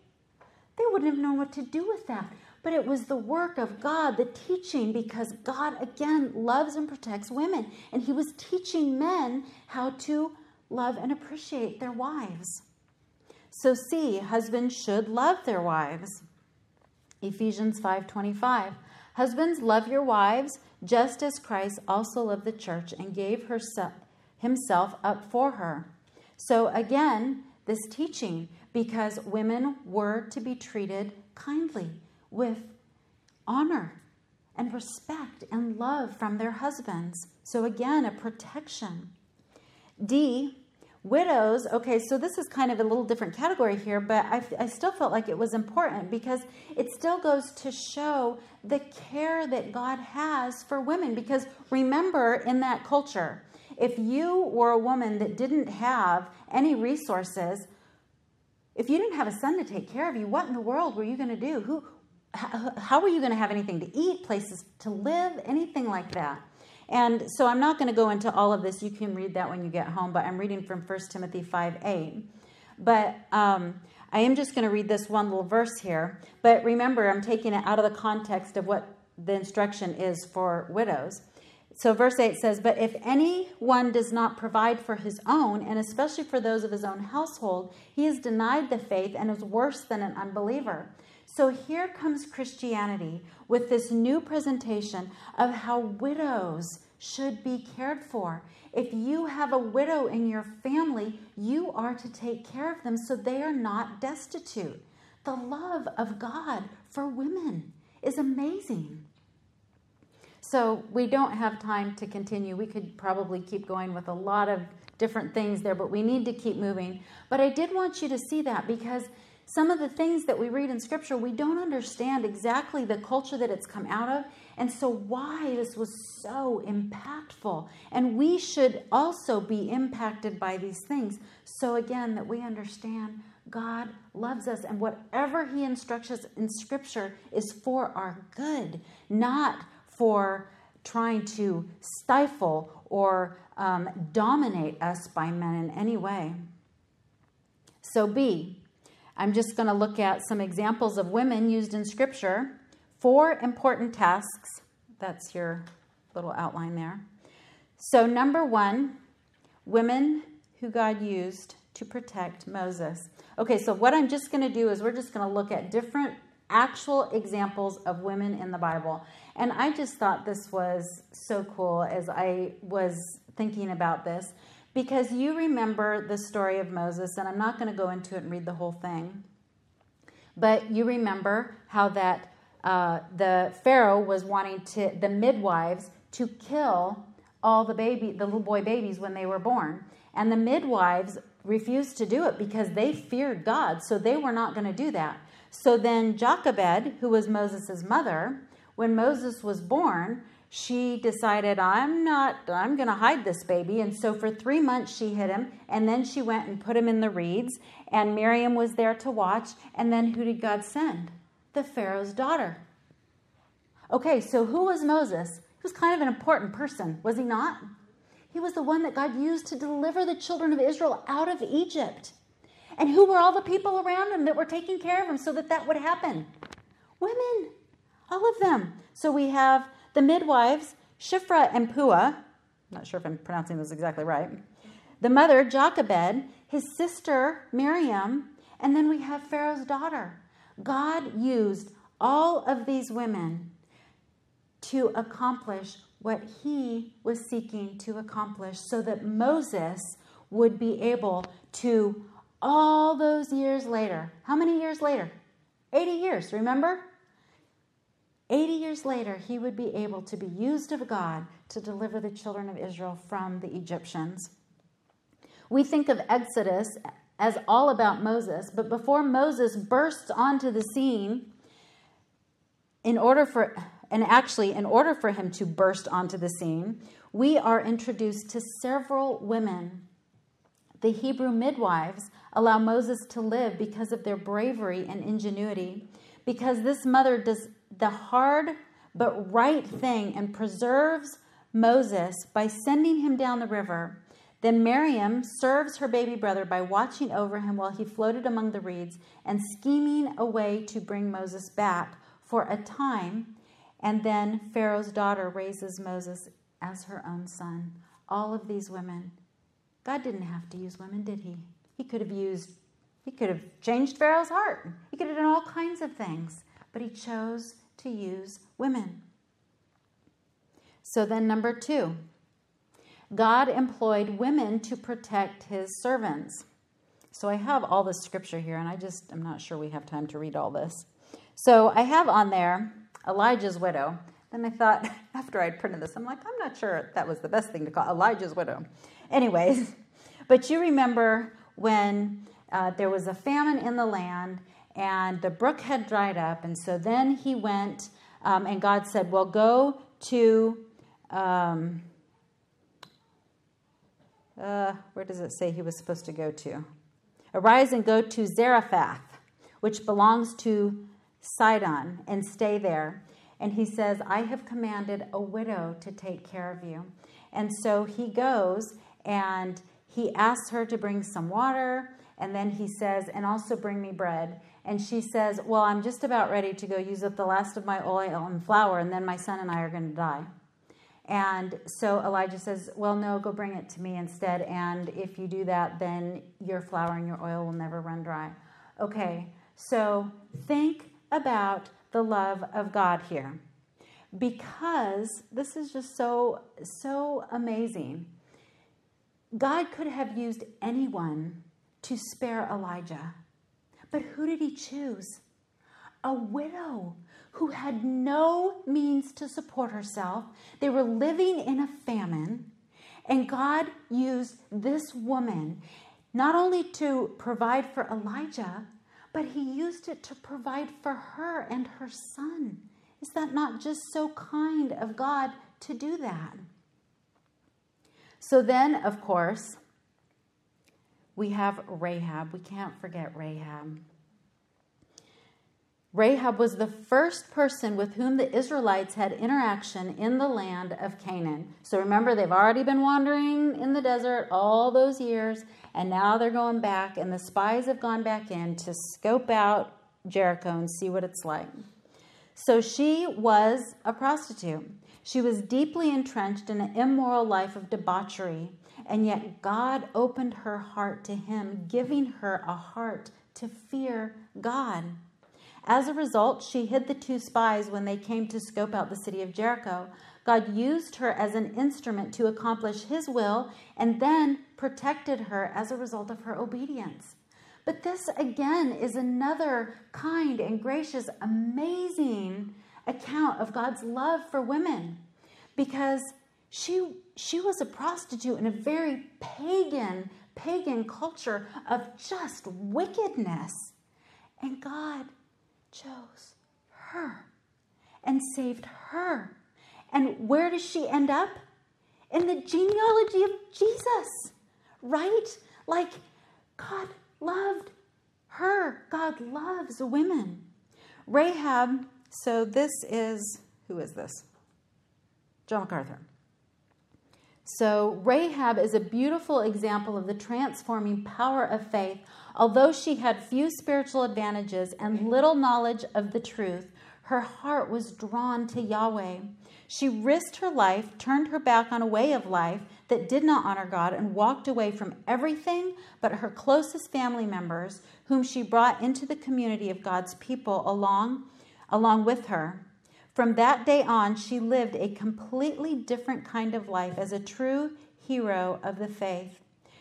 they wouldn't have known what to do with that. But it was the work of God, the teaching, because God, again, loves and protects women. And He was teaching men how to love and appreciate their wives. So see, husbands should love their wives. Ephesians 5:25. Husbands, love your wives just as Christ also loved the church and gave herself, himself up for her. So again, this teaching because women were to be treated kindly with honor and respect and love from their husbands. So again, a protection. D, Widows, okay, so this is kind of a little different category here, but I, I, still felt like it was important because it still goes to show the care that God has for women. Because remember, in that culture, if you were a woman that didn't have any resources, if you didn't have a son to take care of you, what in the world were you going to do? Who, how, how were you going to have anything to eat, places to live, anything like that? And so I'm not going to go into all of this. You can read that when you get home, but I'm reading from 1 Timothy 5 8. But um, I am just going to read this one little verse here, but remember, I'm taking it out of the context of what the instruction is for widows. So, verse 8 says, But if anyone does not provide for his own, and especially for those of his own household, he is denied the faith and is worse than an unbeliever. So, here comes Christianity with this new presentation of how widows should be cared for. If you have a widow in your family, you are to take care of them so they are not destitute. The love of God for women is amazing. So we don't have time to continue. We could probably keep going with a lot of different things there, but we need to keep moving. But I did want you to see that because some of the things that we read in Scripture, we don't understand exactly the culture that it's come out of, and so why this was so impactful. And we should also be impacted by these things. So, again, that we understand God loves us, and whatever He instructs us in Scripture is for our good, not for trying to stifle or um, dominate us by men in any way. So, B, I'm just going to look at some examples of women used in Scripture. Four important tasks. That's your little outline there. So, number one, women who God used to protect Moses. Okay, so what I'm just going to do is we're just going to look at different actual examples of women in the Bible. And I just thought this was so cool as I was thinking about this because you remember the story of Moses, and I'm not going to go into it and read the whole thing, but you remember how that uh, the Pharaoh was wanting to the midwives to kill all the baby the little boy babies when they were born, and the midwives refused to do it because they feared God, so they were not going to do that. So then Jochebed, who was Moses' mother, when Moses was born, she decided, I'm not, I'm going to hide this baby. And so for three months she hid him. And then she went and put him in the reeds. And Miriam was there to watch. And then who did God send? The Pharaoh's daughter. Okay, so who was Moses? He was kind of an important person, was he not? He was the one that God used to deliver the children of Israel out of Egypt. And who were all the people around him that were taking care of him so that that would happen? Women, all of them. So we have the midwives, Shifra and Puah. I'm not sure if I'm pronouncing those exactly right. The mother, Jochebed, his sister, Miriam, and then we have Pharaoh's daughter. God used all of these women to accomplish what he was seeking to accomplish so that Moses would be able to all those years later. How many years later? 80 years, remember? 80 years later, he would be able to be used of God to deliver the children of Israel from the Egyptians. We think of Exodus as all about Moses, but before Moses bursts onto the scene, in order for, and actually, in order for him to burst onto the scene, we are introduced to several women. The Hebrew midwives allow Moses to live because of their bravery and ingenuity, because this mother does the hard but right thing and preserves Moses by sending him down the river. Then Miriam serves her baby brother by watching over him while he floated among the reeds and scheming a way to bring Moses back for a time. And then Pharaoh's daughter raises Moses as her own son. All of these women. God didn't have to use women, did he? He could have used, he could have changed Pharaoh's heart. He could have done all kinds of things, but he chose to use women. So then, number two, God employed women to protect his servants. So I have all the scripture here, and I just, I'm not sure we have time to read all this. So I have on there Elijah's widow. Then I thought, *laughs* after I'd printed this, I'm like, I'm not sure that was the best thing to call Elijah's widow. Anyways, *laughs* but you remember when uh, there was a famine in the land and the brook had dried up. And so then he went, um, and God said, Well, go to, um, uh, where does it say he was supposed to go to? Arise and go to Zarephath, which belongs to Sidon, and stay there. And he says, I have commanded a widow to take care of you. And so he goes and he asks her to bring some water And then he says, And also bring me bread. And she says, Well, I'm just about ready to go use up the last of my oil and flour, and then my son and I are going to die. And so Elijah says, Well, no, go bring it to me instead. And if you do that, then your flour and your oil will never run dry. Okay, so think about the love of God here because this is just so, so amazing. God could have used anyone to spare Elijah, but who did he choose? A widow who had no means to support herself. They were living in a famine, and God used this woman not only to provide for Elijah, but he used it to provide for her and her son. Is that not just so kind of God to do that? So then, of course, we have Rahab. We can't forget Rahab. Rahab was the first person with whom the Israelites had interaction in the land of Canaan. So remember, they've already been wandering in the desert all those years, and now they're going back, and the spies have gone back in to scope out Jericho and see what it's like. So she was a prostitute. She was deeply entrenched in an immoral life of debauchery, and yet God opened her heart to him, giving her a heart to fear God. As a result, she hid the two spies when they came to scope out the city of Jericho. God used her as an instrument to accomplish his will and then protected her as a result of her obedience. But this again is another kind and gracious, amazing account of God's love for women because she, she was a prostitute in a very pagan, pagan culture of just wickedness. And God chose her and saved her. And where does she end up? In the genealogy of Jesus, right? Like God loved her. God loves women. Rahab, so this is, who is this? John MacArthur. So, Rahab is a beautiful example of the transforming power of faith. Although she had few spiritual advantages and little knowledge of the truth, her heart was drawn to Yahweh. She risked her life, turned her back on a way of life that did not honor God, and walked away from everything but her closest family members, whom she brought into the community of God's people along, along with her. From that day on, she lived a completely different kind of life as a true hero of the faith.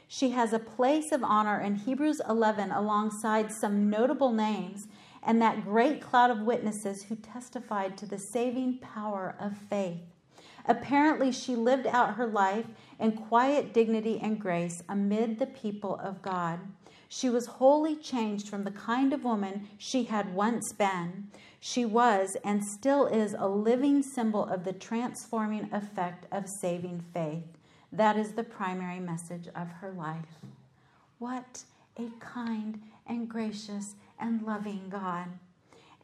She has a place of honor in Hebrews 11 alongside some notable names and that great cloud of witnesses who testified to the saving power of faith. Apparently, she lived out her life in quiet dignity and grace amid the people of God. She was wholly changed from the kind of woman she had once been. She was and still is a living symbol of the transforming effect of saving faith. That is the primary message of her life. What a kind and gracious and loving God.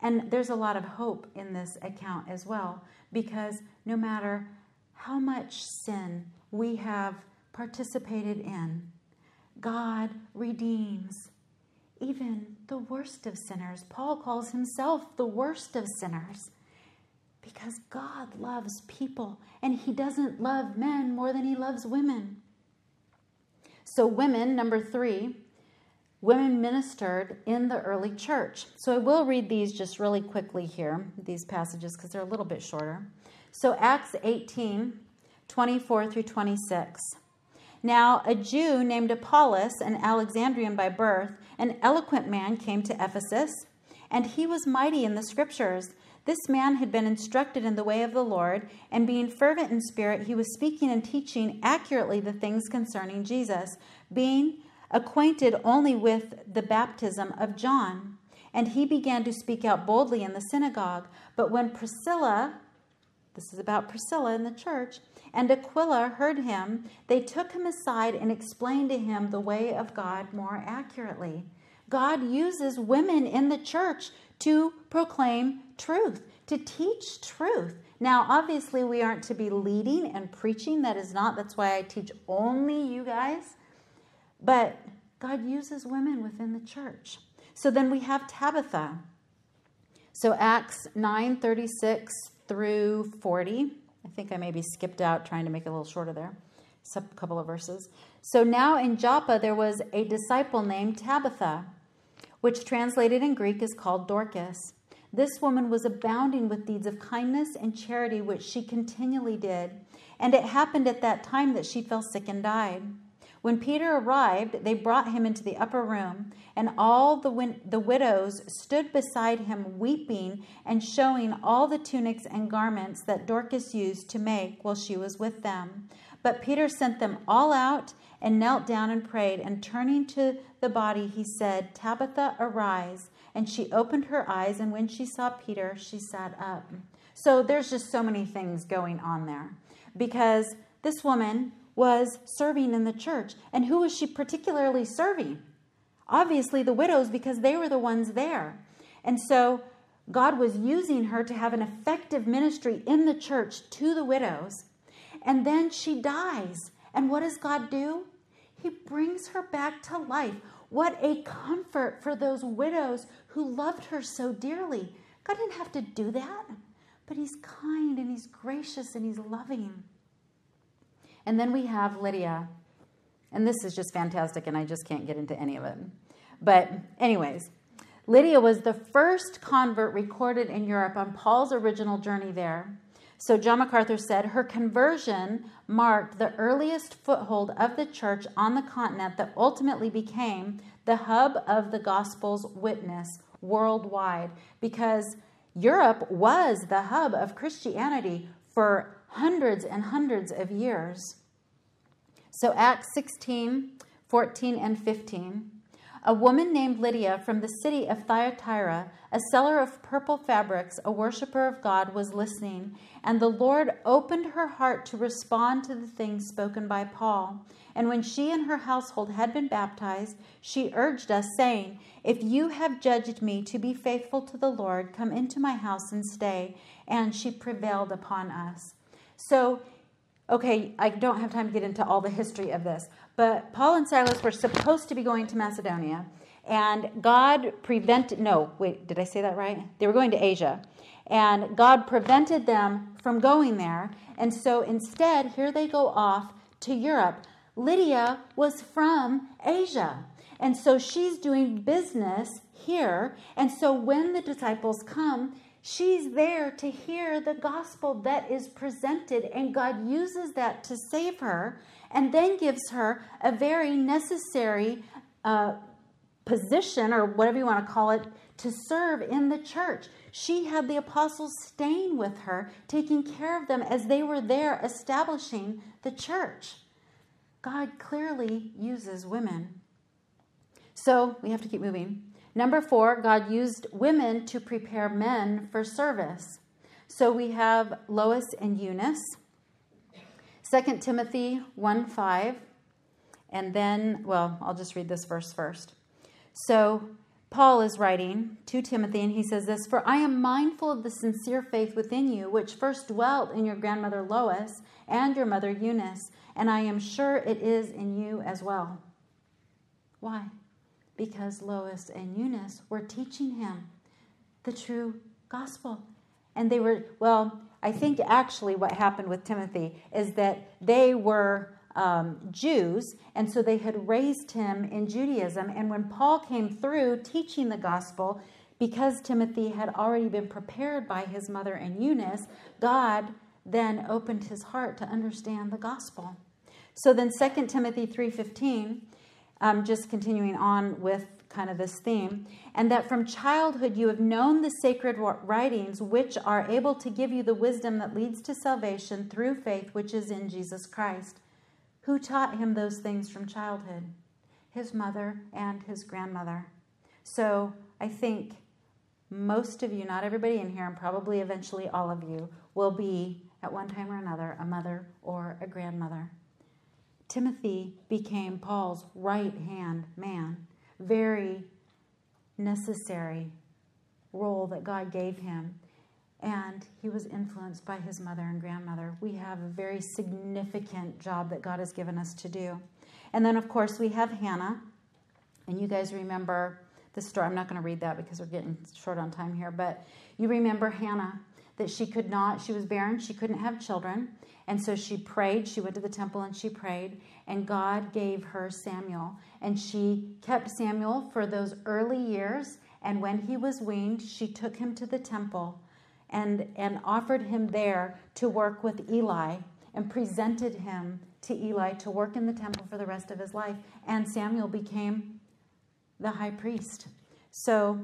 And there's a lot of hope in this account as well, because no matter how much sin we have participated in, God redeems even the worst of sinners. Paul calls himself the worst of sinners because God loves people and he doesn't love men more than he loves women. So, women, number three, women ministered in the early church. So I will read these just really quickly here, these passages, because they're a little bit shorter. So Acts 18 24 through 26. Now, a Jew named Apollos, an Alexandrian by birth, an eloquent man, came to Ephesus, and he was mighty in the scriptures. This man had been instructed in the way of the Lord, and being fervent in spirit, he was speaking and teaching accurately the things concerning Jesus, being acquainted only with the baptism of John. And he began to speak out boldly in the synagogue. But when Priscilla, this is about Priscilla in the church, and Aquila heard him, they took him aside and explained to him the way of God more accurately. God uses women in the church to proclaim truth, to teach truth. Now, obviously, we aren't to be leading and preaching. That is not, that's why I teach only you guys. But God uses women within the church. So then we have Tabitha. So Acts 9 36 through 40. I think I maybe skipped out trying to make it a little shorter there. A couple of verses. So now in Joppa there was a disciple named Tabitha, which translated in Greek is called Dorcas. This woman was abounding with deeds of kindness and charity, which she continually did. And it happened at that time that she fell sick and died. When Peter arrived, they brought him into the upper room, and all the, win- the widows stood beside him, weeping and showing all the tunics and garments that Dorcas used to make while she was with them. But Peter sent them all out and knelt down and prayed, and turning to the body, he said, Tabitha, arise. And she opened her eyes, and when she saw Peter, she sat up. So there's just so many things going on there because this woman was serving in the church. And who was she particularly serving? Obviously, the widows, because they were the ones there. And so God was using her to have an effective ministry in the church to the widows. And then she dies. And what does God do? He brings her back to life. What a comfort for those widows who loved her so dearly. God didn't have to do that, but He's kind and He's gracious and He's loving. And then we have Lydia. And this is just fantastic, and I just can't get into any of it. But, anyways, Lydia was the first convert recorded in Europe on Paul's original journey there. So, John MacArthur said her conversion marked the earliest foothold of the church on the continent that ultimately became the hub of the gospel's witness worldwide because Europe was the hub of Christianity for hundreds and hundreds of years. So, Acts 16, 14, and 15. A woman named Lydia from the city of Thyatira, a seller of purple fabrics, a worshiper of God, was listening, and the Lord opened her heart to respond to the things spoken by Paul. And when she and her household had been baptized, she urged us, saying, If you have judged me to be faithful to the Lord, come into my house and stay. And she prevailed upon us. So, okay, I don't have time to get into all the history of this, but Paul and Silas were supposed to be going to Macedonia, and God prevented, no, wait, did I say that right? They were going to Asia, and God prevented them from going there, and so instead, here they go off to Europe. Lydia was from Asia. And so she's doing business here. And so when the disciples come, She's there to hear the gospel that is presented, and God uses that to save her and then gives her a very necessary uh, position, or whatever you want to call it, to serve in the church. She had the apostles staying with her, taking care of them as they were there establishing the church. God clearly uses women. So we have to keep moving. Number four, God used women to prepare men for service. So we have Lois and Eunice. 2 Timothy 1 5. And then, well, I'll just read this verse first. So Paul is writing to Timothy, and he says this For I am mindful of the sincere faith within you, which first dwelt in your grandmother Lois and your mother Eunice, and I am sure it is in you as well. Why? Because Lois and Eunice were teaching him the true gospel. And they were, well, I think actually what happened with Timothy is that they were um, Jews, and so they had raised him in Judaism. And when Paul came through teaching the gospel, because Timothy had already been prepared by his mother and Eunice, God then opened his heart to understand the gospel. So then 2 Timothy 3:15 um, just continuing on with kind of this theme, and that from childhood you have known the sacred writings, which are able to give you the wisdom that leads to salvation through faith, which is in Jesus Christ. Who taught him those things from childhood? His mother and his grandmother. So I think most of you, not everybody in here, and probably eventually all of you, will be at one time or another a mother or a grandmother. Timothy became Paul's right hand man. Very necessary role that God gave him. And he was influenced by his mother and grandmother. We have a very significant job that God has given us to do. And then, of course, we have Hannah. And you guys remember the story. I'm not going to read that because we're getting short on time here, but you remember Hannah that she could not, she was barren, she couldn't have children. And so she prayed. She went to the temple and she prayed, and God gave her Samuel. And she kept Samuel for those early years. And when he was weaned, she took him to the temple and, and offered him there to work with Eli and presented him to Eli to work in the temple for the rest of his life. And Samuel became the high priest. So,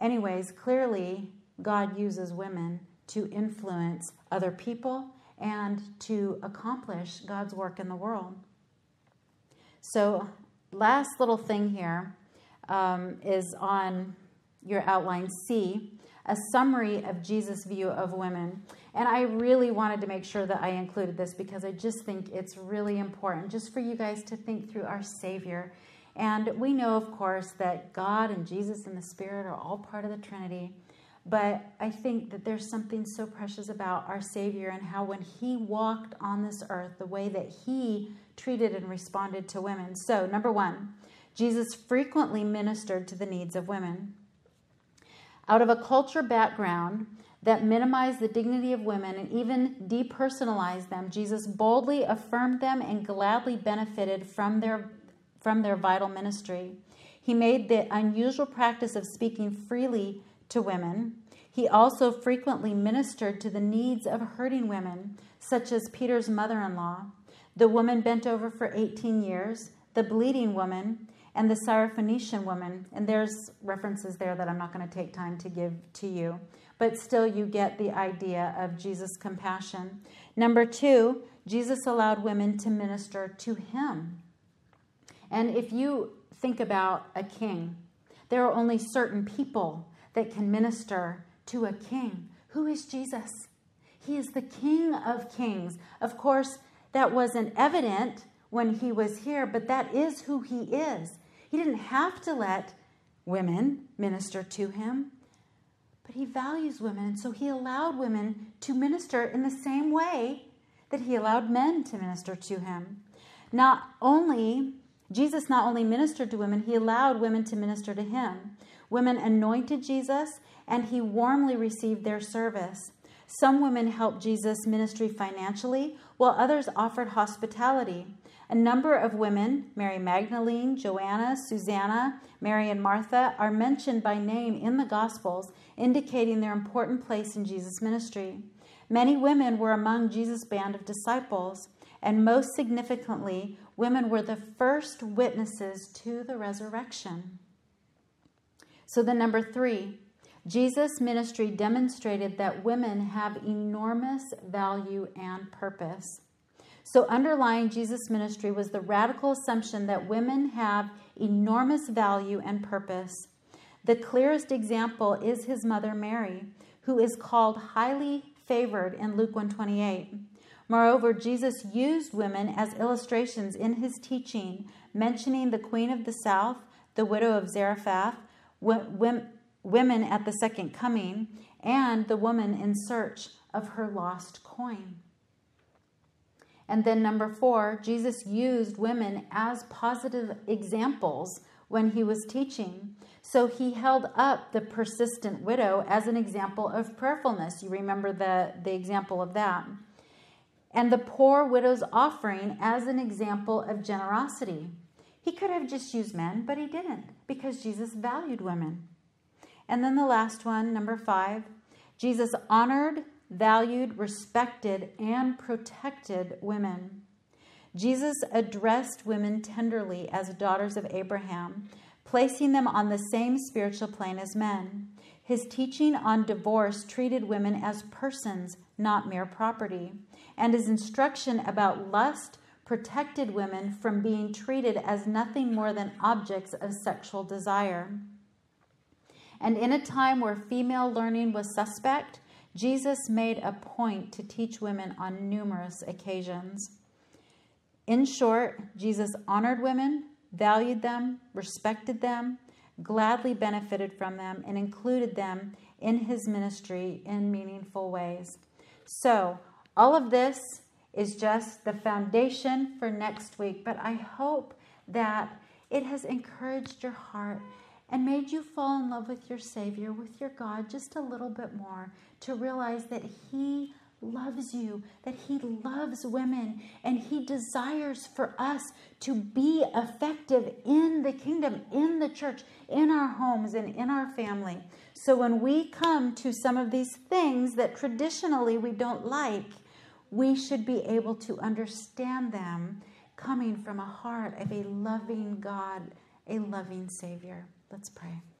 anyways, clearly, God uses women to influence other people and to accomplish God's work in the world. So, last little thing here um, is on your outline C a summary of Jesus' view of women. And I really wanted to make sure that I included this because I just think it's really important just for you guys to think through our Savior. And we know, of course, that God and Jesus and the Spirit are all part of the Trinity. But I think that there's something so precious about our Savior and how when He walked on this earth, the way that He treated and responded to women. So, number one, Jesus frequently ministered to the needs of women. Out of a culture background that minimized the dignity of women and even depersonalized them, Jesus boldly affirmed them and gladly benefited from their, from their vital ministry. He made the unusual practice of speaking freely to women. He also frequently ministered to the needs of hurting women, such as Peter's mother in law, the woman bent over for 18 years, the bleeding woman, and the Syrophoenician woman. And there's references there that I'm not going to take time to give to you. But still, you get the idea of Jesus' compassion. Number two, Jesus allowed women to minister to him. And if you think about a king, there are only certain people that can minister to a king. Who is Jesus? He is the King of Kings. Of course, that wasn't evident when he was here, but that is who he is. He didn't have to let women minister to him, but he values women, and so he allowed women to minister in the same way that he allowed men to minister to him. Not only Jesus not only ministered to women, he allowed women to minister to him. Women anointed Jesus, and he warmly received their service. Some women helped Jesus' ministry financially, while others offered hospitality. A number of women, Mary Magdalene, Joanna, Susanna, Mary, and Martha, are mentioned by name in the Gospels, indicating their important place in Jesus' ministry. Many women were among Jesus' band of disciples, and most significantly, women were the first witnesses to the resurrection. So, the number three, Jesus' ministry demonstrated that women have enormous value and purpose. So, underlying Jesus' ministry was the radical assumption that women have enormous value and purpose. The clearest example is his mother Mary, who is called highly favored in Luke 128. Moreover, Jesus used women as illustrations in his teaching, mentioning the queen of the south, the widow of Zarephath, women at the second coming, and the woman in search of her lost coin. And then, number four, Jesus used women as positive examples when he was teaching. So he held up the persistent widow as an example of prayerfulness. You remember the, the example of that. And the poor widow's offering as an example of generosity. He could have just used men, but he didn't because Jesus valued women. And then the last one, number five, Jesus honored, valued, respected, and protected women. Jesus addressed women tenderly as daughters of Abraham, placing them on the same spiritual plane as men. His teaching on divorce treated women as persons, not mere property, and his instruction about lust protected women from being treated as nothing more than objects of sexual desire. And in a time where female learning was suspect, Jesus made a point to teach women on numerous occasions. In short, Jesus honored women, valued them, respected them, gladly benefited from them, and included them in his ministry in meaningful ways. So, all of this is just the foundation for next week, but I hope that it has encouraged your heart and made you fall in love with your Savior, with your God, just a little bit more to realize that He loves you, that He loves women, and He desires for us to be effective in the kingdom, in the church, in our homes, and in our family. So when we come to some of these things that traditionally we don't like, we should be able to understand them coming from a heart of a loving God, a loving Savior. Let's pray.